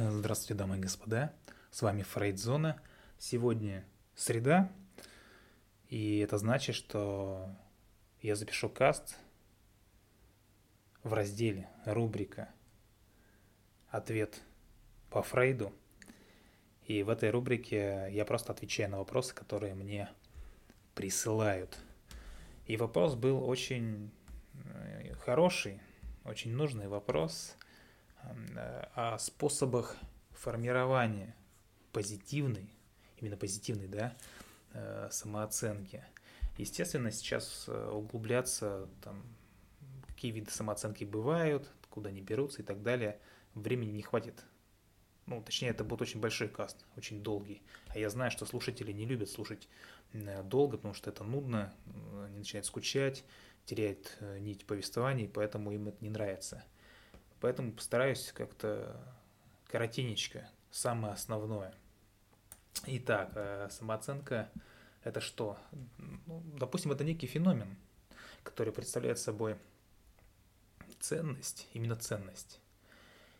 Здравствуйте, дамы и господа. С вами Фрейдзона. Сегодня среда, и это значит, что я запишу каст в разделе рубрика «Ответ по Фрейду». И в этой рубрике я просто отвечаю на вопросы, которые мне присылают. И вопрос был очень э, хороший, очень нужный вопрос – о способах формирования позитивной, именно позитивной, да, э, самооценки. Естественно, сейчас э, углубляться, там, какие виды самооценки бывают, куда они берутся и так далее, времени не хватит. Ну, точнее, это будет очень большой каст, очень долгий. А я знаю, что слушатели не любят слушать долго, потому что это нудно, они начинают скучать, теряют э, нить повествования, и поэтому им это не нравится – Поэтому постараюсь как-то коротенечко, самое основное. Итак, э, самооценка – это что? Ну, допустим, это некий феномен, который представляет собой ценность, именно ценность,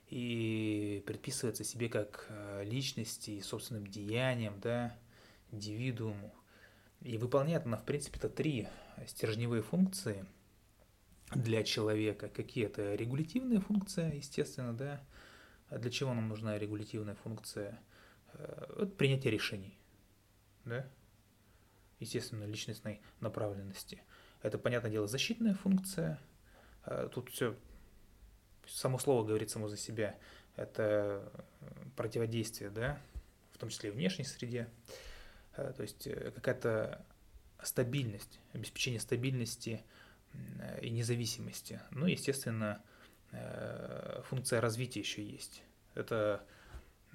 и предписывается себе как э, личности и собственным деяниям, да, индивидууму. И выполняет она, в принципе, это три стержневые функции – для человека. Какие это регулятивная функция, естественно, да. А для чего нам нужна регулятивная функция? Э, это принятие решений, да. Естественно, личностной направленности. Это, понятное дело, защитная функция. Э, тут все, само слово говорит само за себя. Это противодействие, да, в том числе и внешней среде. Э, то есть какая-то стабильность, обеспечение стабильности – Э, и независимости. Ну, естественно, э, функция развития еще есть. Это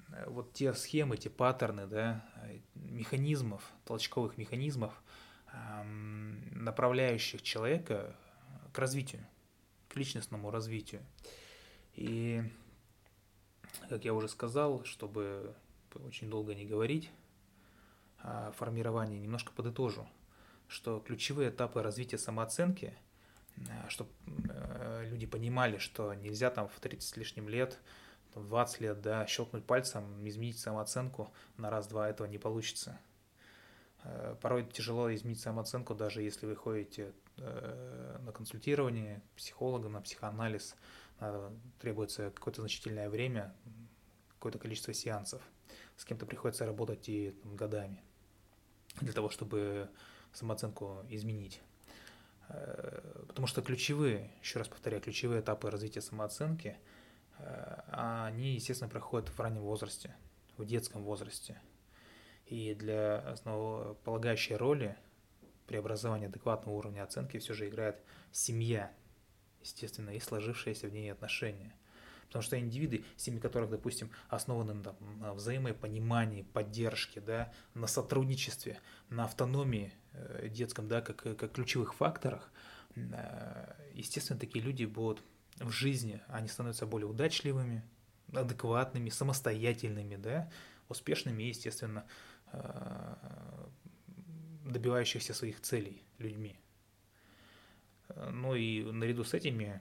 э, вот те схемы, те паттерны, да, механизмов, толчковых механизмов, направляющих человека к развитию, к личностному развитию. И, как я уже сказал, чтобы очень долго не говорить о формировании, немножко подытожу, что ключевые этапы развития самооценки – Э, чтобы э, люди понимали, что нельзя там в 30 с лишним лет, в 20 лет, да, щелкнуть пальцем, изменить самооценку на раз-два, этого не получится. Э, порой тяжело изменить самооценку, даже если вы ходите на консультирование психолога, на психоанализ, требуется какое-то значительное время, какое-то количество сеансов. С кем-то приходится работать и там, годами для того, чтобы самооценку изменить. Э, потому что ключевые, еще раз повторяю, ключевые этапы развития самооценки, э, они, естественно, проходят в раннем возрасте, в детском возрасте. И для основополагающей роли преобразования адекватного уровня оценки все же играет семья, естественно, и сложившиеся в ней отношения. Потому что индивиды, семьи которых, допустим, основаны там, на взаимопонимании, поддержке, да, на сотрудничестве, на автономии Э, детском, да, как, как ключевых факторах, э, естественно, такие люди будут в жизни, они становятся более удачливыми, адекватными, самостоятельными, да, успешными естественно, э, добивающихся своих целей людьми. Ну и наряду с этими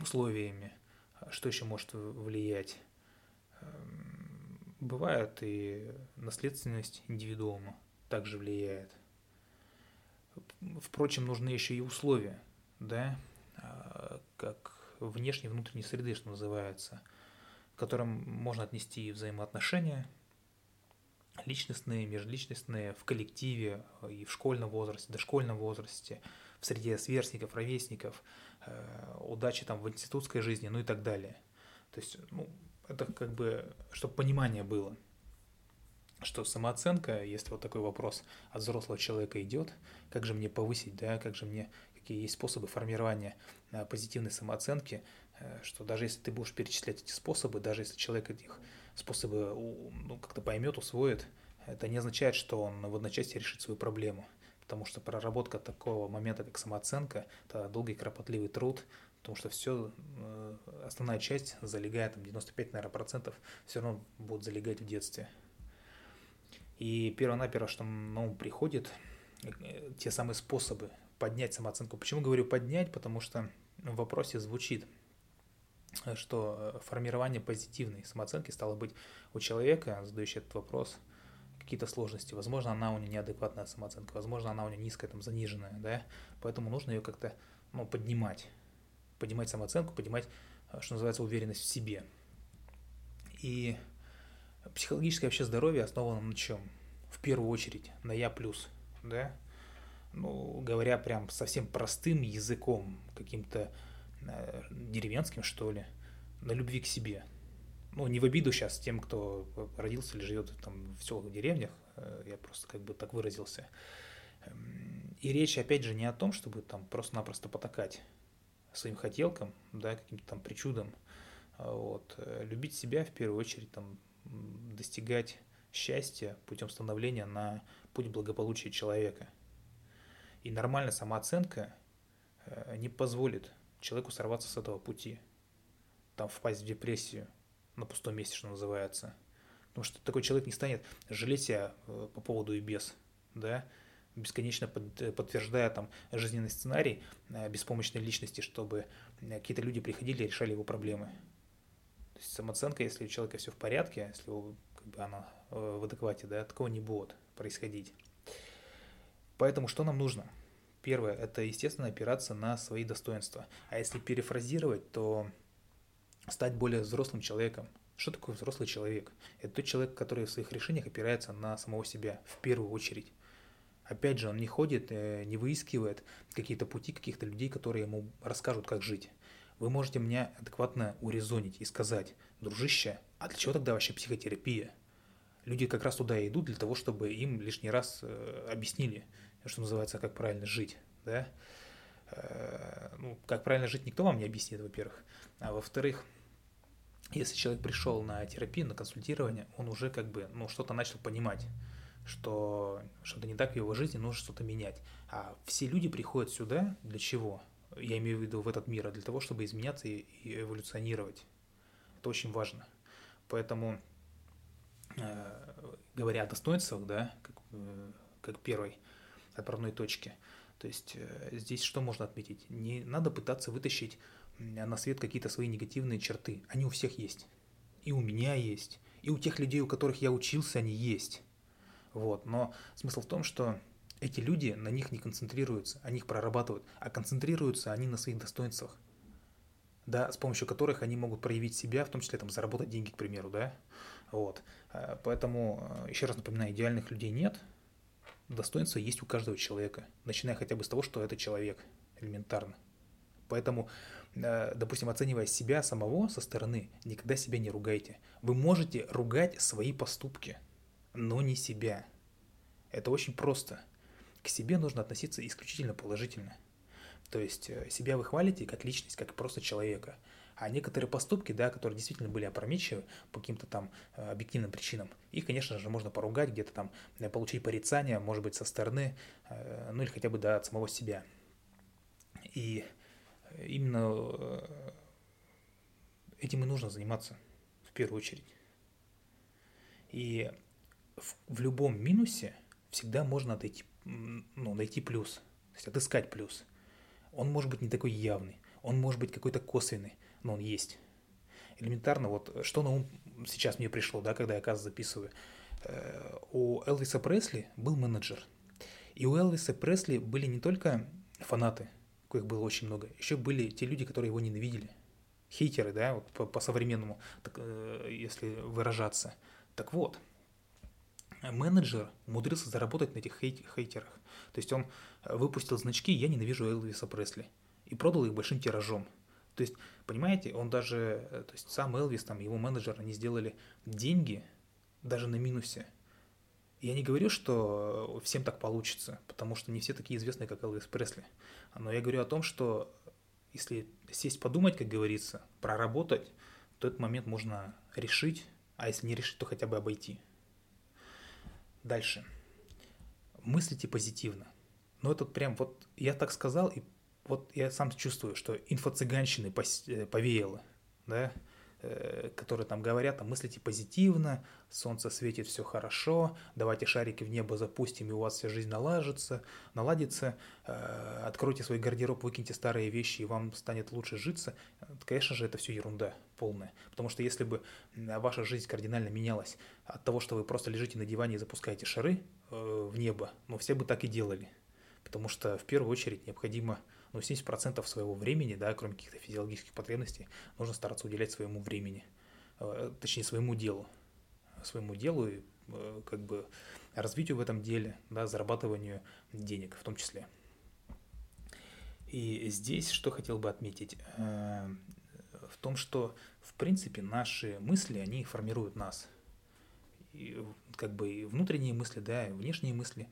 условиями, что еще может влиять? Бывает и наследственность индивидуума также влияет. Впрочем, нужны еще и условия, да, а, как внешней внутренней среды, что называется, к которым можно отнести взаимоотношения личностные, межличностные, в коллективе и в школьном возрасте, дошкольном возрасте, в среде сверстников, ровесников, э, удачи там в институтской жизни, ну и так далее. То есть, ну, это как бы, чтобы понимание было – что самооценка, если вот такой вопрос от взрослого человека идет, как же мне повысить, да, как же мне, какие есть способы формирования э, позитивной самооценки, э, что даже если ты будешь перечислять эти способы, даже если человек этих способы ну, как-то поймет, усвоит, это не означает, что он в одночасье решит свою проблему. Потому что проработка такого момента, как самооценка, это долгий кропотливый труд, потому что все, э, основная часть залегает, там 95, наверное, процентов, все равно будет залегать в детстве. И перво-наперво, что на ум приходит, э, те самые способы поднять самооценку. Почему говорю поднять? Потому что в вопросе звучит, что формирование позитивной самооценки стало быть у человека, задающего этот вопрос, какие-то сложности. Возможно, она у нее неадекватная самооценка, возможно, она у нее низкая, там, заниженная, да, поэтому нужно ее как-то, ну, поднимать, поднимать самооценку, поднимать, что называется, уверенность в себе. И психологическое вообще здоровье основано на чем? В первую очередь на я плюс, да, ну, говоря прям совсем простым языком, каким-то э, деревенским, что ли, на любви к себе – ну, не в обиду сейчас тем, кто родился или живет там в селах, в деревнях, э, я просто как бы так выразился. Эм, и речь, опять же, не о том, чтобы там просто-напросто потакать своим хотелкам, да, каким-то там причудам, а вот, э, любить себя в первую очередь, там, достигать счастья путем становления на путь благополучия человека. И нормальная самооценка э, не позволит человеку сорваться с этого пути, там, впасть в депрессию – на пустом месте, что называется. Потому что такой человек не станет жалеть себя э, по поводу и без, да, бесконечно под, э, подтверждая там жизненный сценарий э, беспомощной личности, чтобы какие-то люди приходили и решали его проблемы. То есть самооценка, если у человека все в порядке, если его, как бы она в адеквате, да, такого не будет происходить. Поэтому что нам нужно? Первое, это, естественно, опираться на свои достоинства. А если перефразировать, то стать более взрослым человеком. Что такое взрослый человек? Это тот человек, который в своих решениях опирается на самого себя в первую очередь. Опять же, он не ходит, э, не выискивает какие-то пути каких-то людей, которые ему расскажут, как жить. Вы можете меня адекватно урезонить и сказать, дружище, а для чего тогда вообще психотерапия? Люди как раз туда и идут для того, чтобы им лишний раз э, объяснили, что называется, как правильно жить. Да? Э, ну, как правильно жить никто вам не объяснит, во-первых. А во-вторых, если человек пришел на терапию, на консультирование, он уже как бы, ну, что-то начал понимать, что что-то не так в его жизни, нужно что-то менять. А все люди приходят сюда для чего? Я имею в виду в этот мир, а для того, чтобы изменяться и, и эволюционировать. Это очень важно. Поэтому, э, говоря о достоинствах, да, как, э, как первой отправной точки, то есть э, здесь что можно отметить? Не надо пытаться вытащить на свет какие-то свои негативные черты. Они у всех есть. И у меня есть. И у тех людей, у которых я учился, они есть. Вот. Но смысл в том, что эти люди на них не концентрируются, они их прорабатывают, а концентрируются они на своих достоинствах, да, с помощью которых они могут проявить себя, в том числе там заработать деньги, к примеру, да, вот. А, поэтому, э, еще раз напоминаю, идеальных людей нет, достоинства есть у каждого человека, начиная хотя бы с того, что это человек, элементарно. Поэтому допустим, оценивая себя самого со стороны, никогда себя не ругайте. Вы можете ругать свои поступки, но не себя. Это очень просто. К себе нужно относиться исключительно положительно. То есть э, себя вы хвалите как личность, как просто человека. А некоторые поступки, да, которые действительно были опрометчивы по каким-то там э, объективным причинам, их, конечно же, можно поругать, где-то там получить порицание, может быть, со стороны, ну или хотя бы да, от самого себя. И именно э, этим и нужно заниматься в первую очередь. И в, в любом минусе всегда можно отойти, ну, найти плюс, то есть отыскать плюс. Он может быть не такой явный, он может быть какой-то косвенный, но он есть. Элементарно, вот что на ум сейчас мне пришло, да, когда я, оказывается, записываю. Э, у Элвиса Пресли был менеджер. И у Элвиса Пресли были не только фанаты, коих было очень много. Еще были те люди, которые его ненавидели. Хейтеры, да, вот по- по-современному, так, э, если выражаться. Так вот, менеджер умудрился заработать на этих хейт- хейтерах. То есть он выпустил значки «Я ненавижу Элвиса Пресли» и продал их большим тиражом. То есть, понимаете, он даже, э, то есть сам Элвис, там, его менеджер, они сделали деньги даже на минусе – я не говорю, что всем так получится, потому что не все такие известные, как Элвис Пресли. Но я говорю о том, что если сесть подумать, как говорится, проработать, то этот момент можно решить, а если не решить, то хотя бы обойти. Дальше. Мыслите позитивно. Но это прям вот, я так сказал, и вот я сам чувствую, что инфо-цыганщины э, повеяло, да, которые там говорят, там, мыслите позитивно, солнце светит, все хорошо, давайте шарики в небо запустим, и у вас вся жизнь налажится, наладится, э, откройте свой гардероб, выкиньте старые вещи, и вам станет лучше житься. Конечно же, это все ерунда полная. Потому что если бы ваша жизнь кардинально менялась от того, что вы просто лежите на диване и запускаете шары в небо, ну, все бы так и делали. Потому что в первую очередь необходимо но 70% своего времени, да, кроме каких-то физиологических потребностей, нужно стараться уделять своему времени, э, точнее своему делу, своему делу и э, как бы развитию в этом деле, да, зарабатыванию денег в том числе. И здесь что хотел бы отметить, э, в том, что в принципе наши мысли, они формируют нас. И, как бы и внутренние мысли, да, и внешние мысли,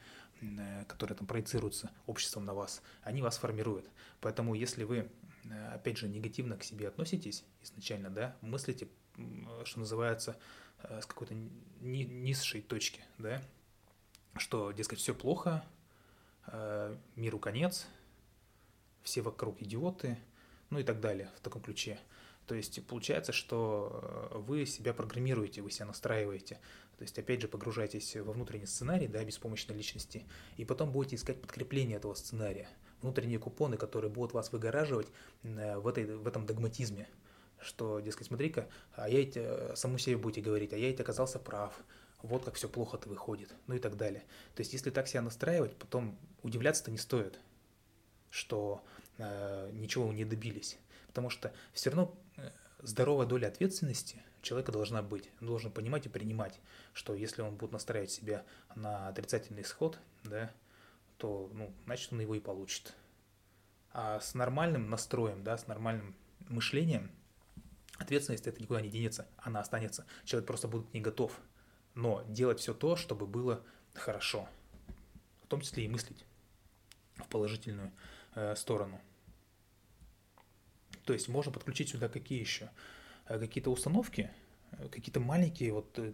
которые там проецируются обществом на вас, они вас формируют. Поэтому если вы, э, опять же, негативно к себе относитесь изначально, да, мыслите, что называется, э, с какой-то низшей точки, да, что, дескать, все плохо, миру конец, все вокруг идиоты, ну и так далее в таком ключе. То есть получается, что вы себя программируете, вы себя настраиваете. То есть, опять же, погружайтесь во внутренний сценарий, да, беспомощной личности, и потом будете искать подкрепление этого сценария, внутренние купоны, которые будут вас выгораживать э, в, этой, в этом догматизме, что, дескать, смотри-ка, а я ведь э, саму себе будете говорить, а я ведь оказался прав, вот как все плохо-то выходит, ну и так далее. То есть, если так себя настраивать, потом удивляться-то не стоит, что э, ничего не добились, потому что все равно э, здоровая доля ответственности человека должна быть. Он должен понимать и принимать, что если он будет настраивать себя на отрицательный исход, да, то, ну, значит, он его и получит. А с нормальным настроем, да, с нормальным мышлением, ответственность это никуда не денется, она останется. Человек просто будет не готов. Но делать все то, чтобы было хорошо. В том числе и мыслить в положительную э, сторону. То есть можно подключить сюда какие еще? Э, какие-то установки, э, какие-то маленькие, вот э,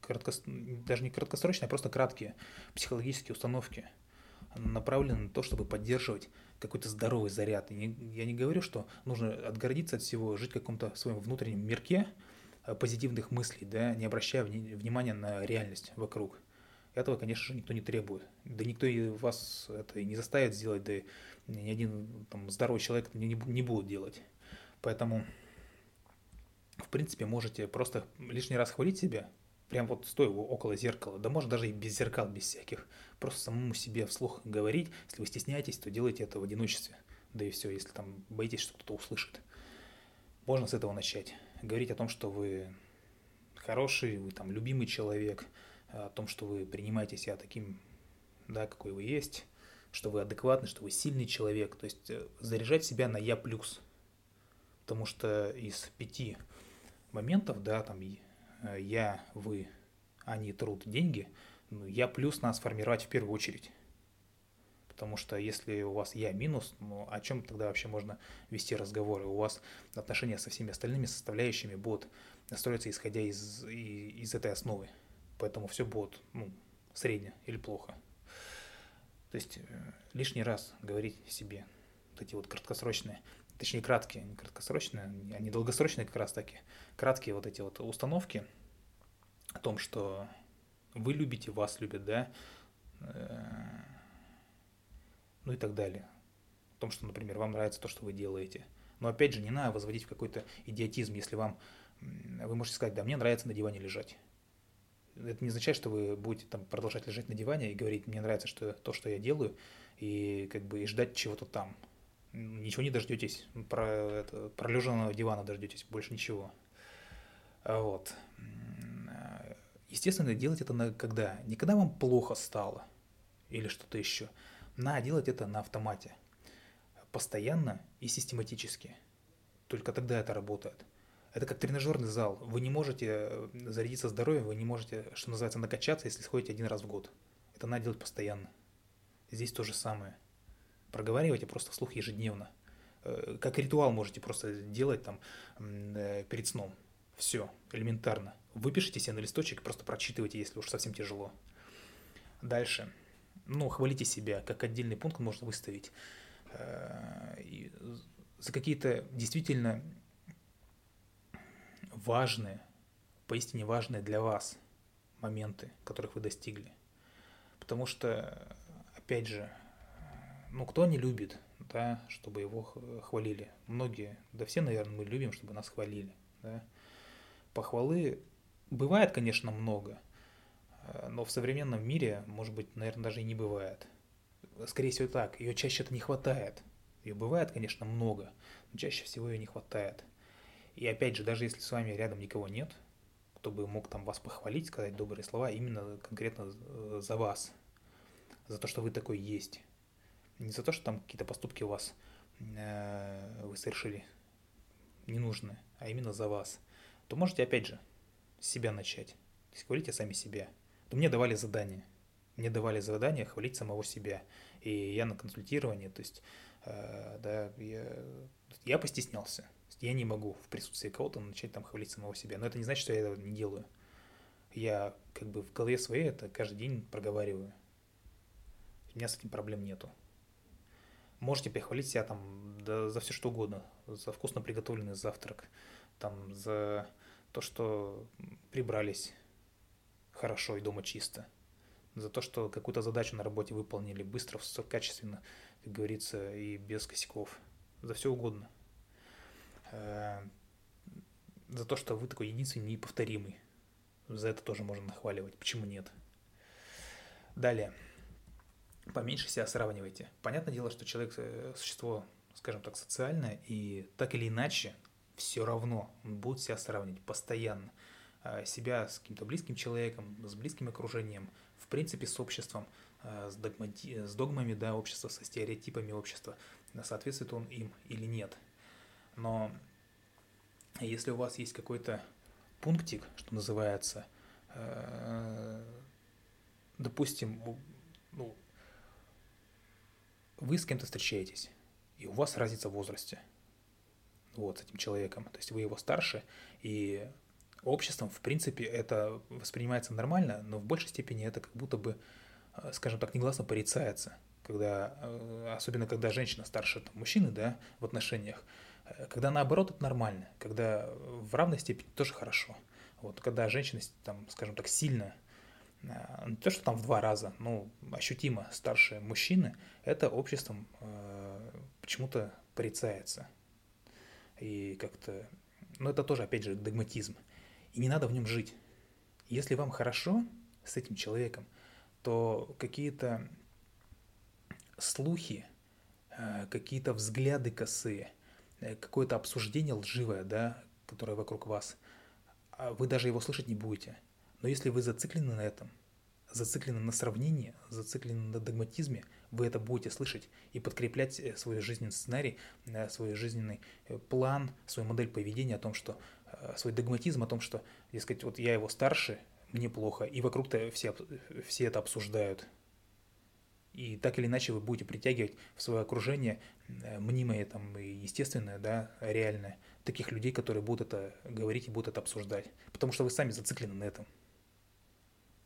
кратко, даже не краткосрочные, а просто краткие психологические установки, направлены на то, чтобы поддерживать какой-то здоровый заряд. И не, я не говорю, что нужно отгородиться от всего, жить в каком-то своем внутреннем мирке позитивных мыслей, да, не обращая вни, внимания на реальность вокруг. Этого, конечно же, никто не требует. Да никто и вас это не заставит сделать, да ни один там, здоровый человек не, не будет делать. Поэтому в принципе, можете просто лишний раз хвалить себя, прям вот стоя около зеркала, да может даже и без зеркал, без всяких, просто самому себе вслух говорить, если вы стесняетесь, то делайте это в одиночестве, да и все, если там боитесь, что кто-то услышит. Можно с этого начать, говорить о том, что вы хороший, вы там любимый человек, о том, что вы принимаете себя таким, да, какой вы есть, что вы адекватный, что вы сильный человек, то есть э, заряжать себя на я плюс, потому что из пяти моментов, да, там э, я, вы, они, труд, деньги, ну, я плюс надо сформировать в первую очередь. Потому что если у вас я минус, ну о чем тогда вообще можно вести разговоры? У вас отношения со всеми остальными составляющими будут строиться исходя из, из этой основы. Поэтому все будет ну, средне или плохо. То есть э, лишний раз говорить себе вот эти вот краткосрочные точнее краткие, не краткосрочные, они долгосрочные как раз таки, краткие вот эти вот установки о том, что вы любите, вас любят, да, э, ну и так далее. О том, что, например, вам нравится то, что вы делаете. Но опять же, не надо возводить в какой-то идиотизм, если вам, вы можете сказать, да, мне нравится на диване лежать. Это не означает, что вы будете там продолжать лежать на диване и говорить, мне нравится что, то, что я делаю, и как бы и ждать чего-то там ничего не дождетесь, про это, пролеженного дивана дождетесь, больше ничего. Вот. Естественно, делать это на, когда? Не когда вам плохо стало или что-то еще. Надо делать это на автомате. Постоянно и систематически. Только тогда это работает. Это как тренажерный зал. Вы не можете э, зарядиться здоровьем, вы не можете, что называется, накачаться, если сходите один раз в год. Это надо делать постоянно. Здесь то же самое проговаривайте просто вслух ежедневно. Э, как ритуал можете просто делать там э, перед сном. Все, элементарно. Выпишите себе на листочек, просто прочитывайте, если уж совсем тяжело. Дальше. Ну, хвалите себя, как отдельный пункт можно выставить. Э, за какие-то действительно важные, поистине важные для вас моменты, которых вы достигли. Потому что, опять же, ну, кто не любит, да, чтобы его хвалили? Многие, да все, наверное, мы любим, чтобы нас хвалили, да. Похвалы бывает, конечно, много, э, но в современном мире, может быть, наверное, даже и не бывает. Скорее всего так, ее чаще-то не хватает. Ее бывает, конечно, много, но чаще всего ее не хватает. И опять же, даже если с вами рядом никого нет, кто бы мог там вас похвалить, сказать добрые слова, именно конкретно э, за вас, за то, что вы такой есть. Не за то, что там какие-то поступки у вас э, вы совершили ненужные, а именно за вас, то можете опять же с себя начать. Есть хвалите сами себя. То мне давали задание. Мне давали задание хвалить самого себя. И я на консультировании, то есть, э, да, я, я постеснялся. Я не могу в присутствии кого-то начать там хвалить самого себя. Но это не значит, что я этого не делаю. Я как бы в голове своей это каждый день проговариваю. У меня с этим проблем нету. Можете похвалить себя там да, за все что угодно. За вкусно приготовленный завтрак, там, за то, что прибрались хорошо и дома чисто, за то, что какую-то задачу на работе выполнили быстро, качественно, как говорится, и без косяков. За все угодно. Э, за то, что вы такой единственный неповторимый. За это тоже можно нахваливать. Почему нет? Далее. Поменьше себя сравнивайте. Понятное дело, что человек э, существо, скажем так, социальное, и так или иначе, все равно он будет себя сравнивать постоянно. Э, себя с каким-то близким человеком, с близким окружением, в принципе, с обществом, с, догмати... с догмами да, общества, со стереотипами общества. Соответствует он им или нет. Но если у вас есть какой-то пунктик, что называется, э, допустим, ну, вы с кем-то встречаетесь, и у вас разница в возрасте, вот, с этим человеком, то есть вы его старше, и обществом, в принципе, это воспринимается нормально, но в большей степени это как будто бы, э, скажем так, негласно порицается, когда, э, особенно когда женщина старше там, мужчины, да, в отношениях, когда наоборот, это нормально. Когда в равной степени тоже хорошо. Вот когда женщина, там, скажем так, сильно, э, не то, что там в два раза, но ощутимо старше мужчины, это обществом э, почему-то порицается. И как-то... Ну, это тоже, опять же, догматизм. И не надо в нем жить. Если вам хорошо с этим человеком, то какие-то слухи, э, какие-то взгляды косые – Э, какое-то обсуждение лживое, да, которое вокруг вас, а вы даже его слышать не будете. Но если вы зациклены на этом, зациклены на сравнении, зациклены на догматизме, вы это будете слышать и подкреплять э, свой жизненный сценарий, э, свой жизненный план, свою модель поведения о том, что свой догматизм о том, что, дескать, вот я его старше, мне плохо, и вокруг-то все, все это обсуждают. И так или иначе вы будете притягивать в свое окружение э, мнимое там, и естественное, да, реальное, таких людей, которые будут это говорить и будут это обсуждать. Потому что вы сами зациклены на этом.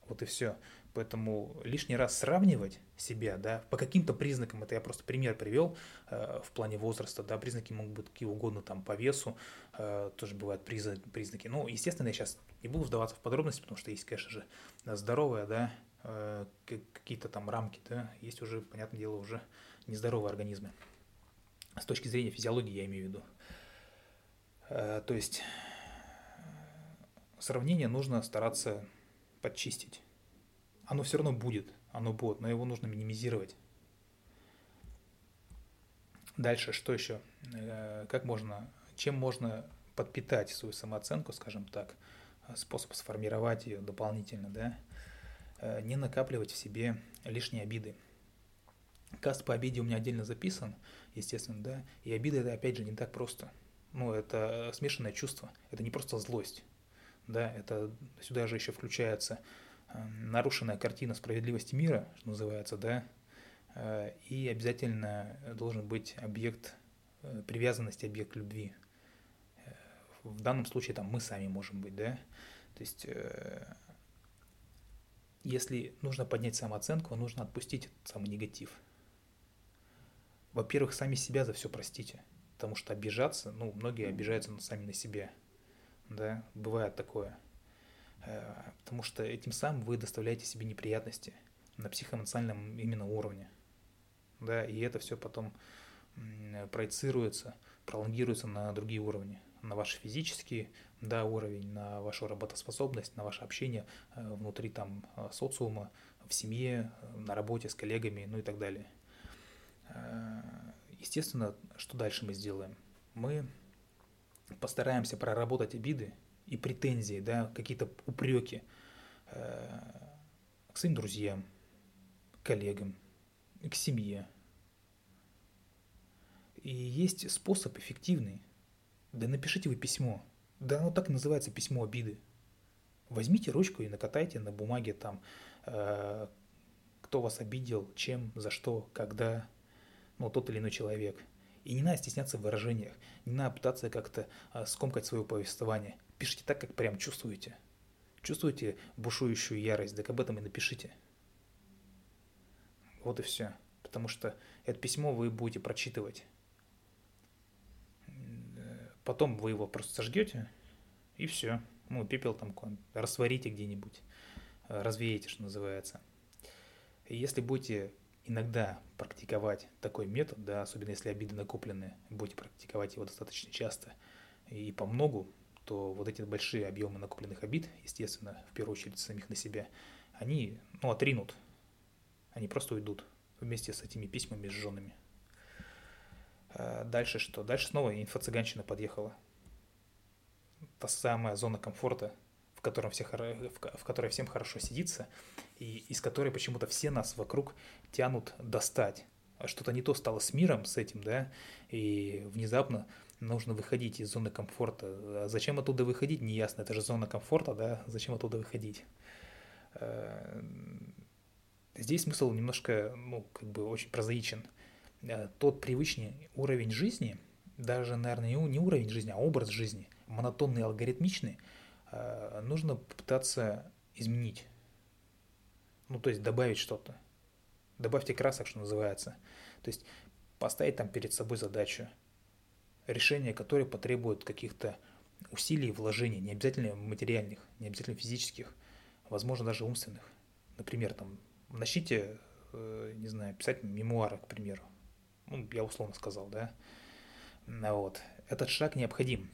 Вот и все. Поэтому лишний раз сравнивать себя, да, по каким-то признакам, это я просто пример привел э, в плане возраста, да, признаки могут быть какие угодно, там, по весу, э, тоже бывают признаки. Ну, естественно, я сейчас не буду вдаваться в подробности, потому что есть, конечно же, здоровая, да, Э, какие-то там рамки, да, есть уже, понятное дело, уже нездоровые организмы. С точки зрения физиологии я имею в виду. Э, то есть сравнение нужно стараться подчистить. Оно все равно будет, оно будет, но его нужно минимизировать. Дальше, что еще? Э, как можно, чем можно подпитать свою самооценку, скажем так, способ сформировать ее дополнительно, да? Э, не накапливать в себе лишние обиды. Каст по обиде у меня отдельно записан, естественно, да, и обида это опять же не так просто. Ну, это смешанное чувство, это не просто злость, да, это сюда же еще включается э, нарушенная картина справедливости мира, что называется, да, э, и обязательно должен быть объект привязанности, объект любви. В данном случае там мы сами можем быть, да, то есть если нужно поднять самооценку, нужно отпустить этот самый негатив. Во-первых, сами себя за все простите, потому что обижаться, ну, многие обижаются сами на себя. Да, бывает такое. Э, потому что этим самым вы доставляете себе неприятности на психоэмоциональном именно уровне. Да, и это все потом проецируется, пролонгируется на другие уровни, на ваш физический да, уровень, на вашу работоспособность, на ваше общение э, внутри там э, социума, в семье, на работе с коллегами, ну и так далее. Естественно, что дальше мы сделаем? Мы постараемся проработать обиды и претензии, да, какие-то упреки э, к своим друзьям, коллегам, к семье. И есть способ эффективный. Да напишите вы письмо. Да оно так и называется письмо обиды. Возьмите ручку и накатайте на бумаге там, э, кто вас обидел, чем, за что, когда, ну, тот или иной человек – и не надо стесняться в выражениях, не надо пытаться как-то а, скомкать свое повествование. Пишите так, как прям чувствуете. Чувствуете бушующую ярость, так об этом и напишите. Вот и все. Потому что это письмо вы будете прочитывать. Потом вы его просто сожгете, и все. Ну, пепел там растворите где-нибудь, развеете, что называется. И если будете иногда практиковать такой метод, да, особенно если обиды накоплены, будете практиковать его достаточно часто и по многу, то вот эти большие объемы накопленных обид, естественно, в первую очередь самих на себя, они, ну, отринут, они просто уйдут вместе с этими письмами сжженными. А дальше что? Дальше снова инфо-цыганщина подъехала. Та самая зона комфорта, в, котором все, в которой всем хорошо сидится, и из которой почему-то все нас вокруг тянут достать. А что-то не то стало с миром, с этим, да, и внезапно нужно выходить из зоны комфорта. А зачем оттуда выходить, неясно, это же зона комфорта, да, зачем оттуда выходить? Э, здесь смысл немножко, ну, как бы очень прозаичен. Э, тот привычный уровень жизни, даже, наверное, не уровень жизни, а образ жизни, монотонный, алгоритмичный, нужно попытаться изменить ну, то есть добавить что-то. Добавьте красок, что называется. То есть поставить там перед собой задачу, решение которой потребует каких-то усилий вложений, не обязательно материальных, не обязательно физических, возможно, даже умственных. Например, там, начните, э, не знаю, писать мемуары, к примеру. Ну, я условно сказал, да. Вот. Этот шаг необходим.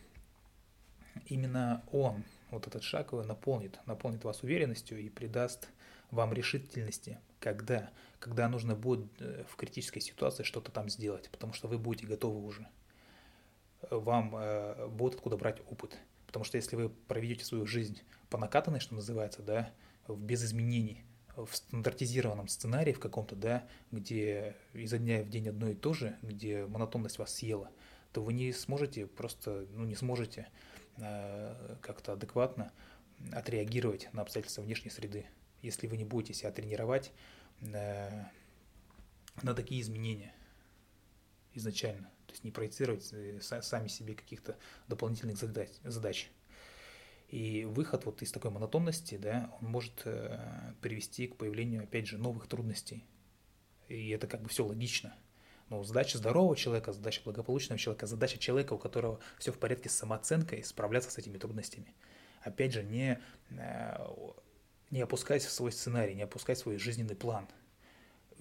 Именно он, вот этот шаг наполнит, наполнит вас уверенностью и придаст вам решительности, когда, когда нужно будет э, в критической ситуации что-то там сделать, потому что вы будете готовы уже. Вам э, будет откуда брать опыт. Потому что если вы проведете свою жизнь по накатанной, что называется, да, без изменений, в стандартизированном сценарии в каком-то, да, где изо дня в день одно и то же, где монотонность вас съела, то вы не сможете просто, ну не сможете как-то адекватно отреагировать на обстоятельства внешней среды если вы не будете себя тренировать э, на такие изменения изначально. То есть не проецировать э, сами себе каких-то дополнительных задач. И выход вот из такой монотонности, да, он может э, привести к появлению, опять же, новых трудностей. И это как бы все логично. Но задача здорового человека, задача благополучного человека, задача человека, у которого все в порядке с самооценкой, справляться с этими трудностями. Опять же, не не опускайся в свой сценарий, не опускай свой жизненный план.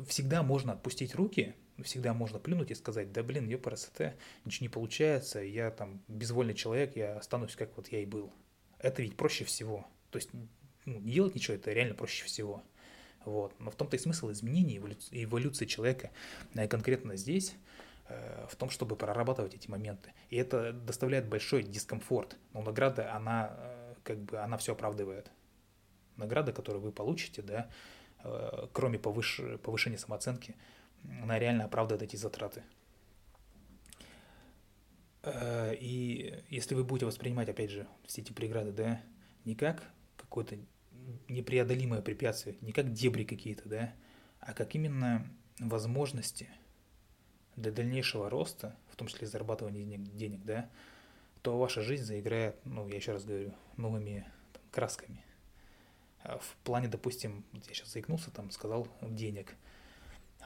Всегда можно отпустить руки, всегда можно плюнуть и сказать, да блин, ёпарасоте, ничего не получается, я там безвольный человек, я останусь как вот я и был. Это ведь проще всего. То есть ну, не делать ничего, это реально проще всего. Вот. Но в том-то и смысл изменений, эволюции человека э, конкретно здесь, э, в том, чтобы прорабатывать эти моменты. И это доставляет большой дискомфорт. Но награда, она э, как бы, она все оправдывает награда, которую вы получите, да, э, кроме повыш... повышения самооценки, она реально оправдывает эти затраты. И если вы будете воспринимать, опять же, все эти преграды, да, не как какое-то непреодолимое препятствие, не как дебри какие-то, да, а как именно возможности для дальнейшего роста, в том числе зарабатывания денег, денег да, то ваша жизнь заиграет, ну, я еще раз говорю, новыми там, красками – Э, в плане, допустим, я сейчас заикнулся, там сказал денег.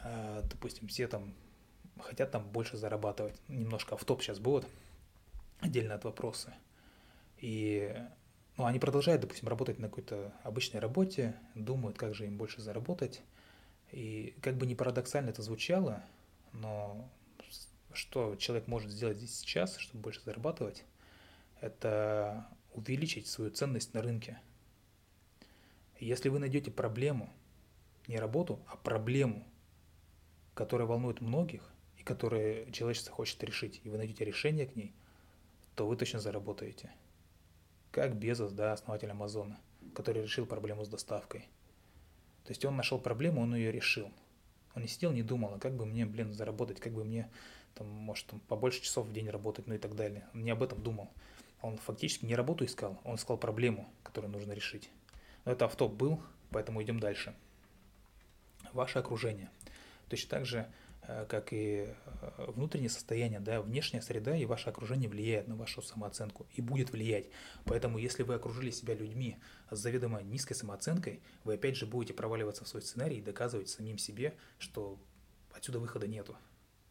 Э, допустим, все там хотят там больше зарабатывать. Немножко в топ сейчас будет, отдельно от вопроса. И ну, они продолжают, допустим, работать на какой-то обычной работе, думают, как же им больше заработать. И как бы не парадоксально это звучало, но что человек может сделать здесь сейчас, чтобы больше зарабатывать, это увеличить свою ценность на рынке. Если вы найдете проблему, не работу, а проблему, которая волнует многих и которую человечество хочет решить, и вы найдете решение к ней, то вы точно заработаете как Безос, да, основатель Амазона, который решил проблему с доставкой. То есть он нашел проблему, он ее решил. Он не сидел, не думал, а как бы мне, блин, заработать, как бы мне, там, может, там, побольше часов в день работать, ну и так далее. Он не об этом думал. Он фактически не работу искал, он искал проблему, которую нужно решить. Но это автоп был, поэтому идем дальше. Ваше окружение. Точно так же как и э, внутреннее состояние, да, внешняя среда и ваше окружение влияет на вашу самооценку и будет влиять. Поэтому, если вы окружили себя людьми с заведомо низкой самооценкой, вы опять же будете проваливаться в свой сценарий и доказывать самим себе, что отсюда выхода нету.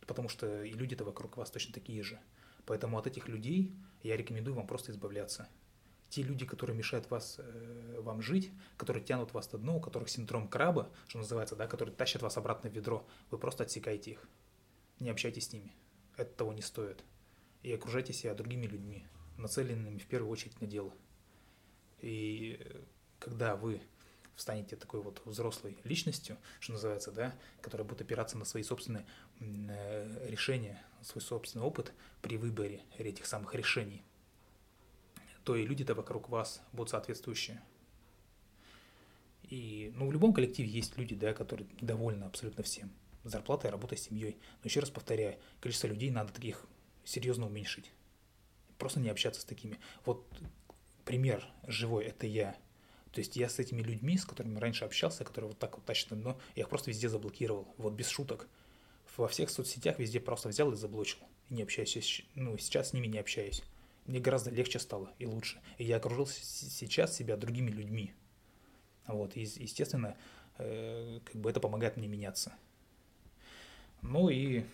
Потому что и люди-то вокруг вас точно такие же. Поэтому от этих людей я рекомендую вам просто избавляться те люди, которые мешают вас, э, вам жить, которые тянут вас на дно, у которых синдром краба, что называется, да, которые тащат вас обратно в ведро, вы просто отсекайте их. Не общайтесь с ними. Это того не стоит. И окружайте себя другими людьми, нацеленными в первую очередь на дело. И когда вы станете такой вот взрослой личностью, что называется, да, которая будет опираться на свои собственные э, решения, свой собственный опыт при выборе этих самых решений – то и люди-то вокруг вас будут соответствующие. И, ну, в любом коллективе есть люди, да, которые довольны абсолютно всем. Зарплатой, работой, семьей. Но еще раз повторяю, количество людей надо таких серьезно уменьшить. Просто не общаться с такими. Вот пример живой – это я. То есть я с этими людьми, с которыми раньше общался, которые вот так вот тащат на дно, я их просто везде заблокировал. Вот без шуток. Во всех соцсетях везде просто взял и заблочил. И не общаюсь. Ну, сейчас с ними не общаюсь мне гораздо легче стало и лучше. И я окружил сейчас себя другими людьми. Вот, и, естественно, э, как бы это помогает мне меняться. Ну и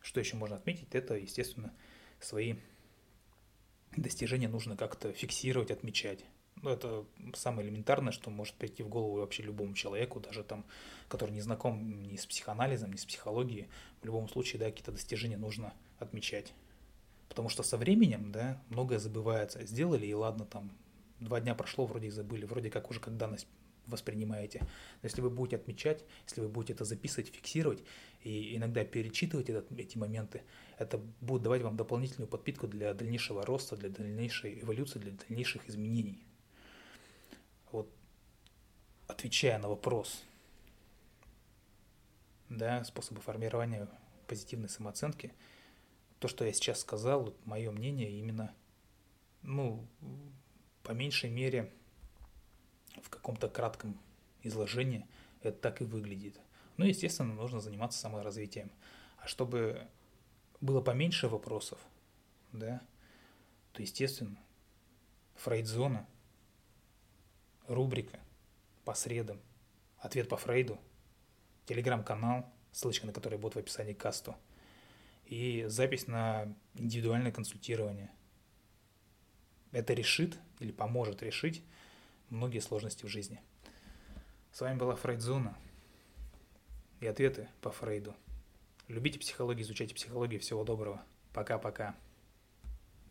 что еще можно отметить, это, естественно, свои достижения нужно как-то фиксировать, отмечать. Ну, это самое элементарное, что может прийти в голову вообще любому человеку, даже там, который не знаком ни с психоанализом, ни с психологией. В любом случае, да, какие-то достижения нужно отмечать. Потому что со временем, да, многое забывается. Сделали, и ладно, там, два дня прошло, вроде и забыли, вроде как уже как данность воспринимаете. Но если вы будете отмечать, если вы будете это записывать, фиксировать и иногда перечитывать этот, эти моменты, это будет давать вам дополнительную подпитку для дальнейшего роста, для дальнейшей эволюции, для дальнейших изменений. Вот отвечая на вопрос, да, способы формирования позитивной самооценки – то, что я сейчас сказал, вот мое мнение именно, ну, по меньшей мере, в каком-то кратком изложении это так и выглядит. Ну, естественно, нужно заниматься саморазвитием. А чтобы было поменьше вопросов, да, то, естественно, Фрейдзона, рубрика по средам, ответ по Фрейду, телеграм-канал, ссылочка на который будет в описании к касту – и запись на индивидуальное консультирование. Это решит или поможет решить многие сложности в жизни. С вами была Фрейдзона и ответы по Фрейду. Любите психологию, изучайте психологию. Всего доброго. Пока-пока.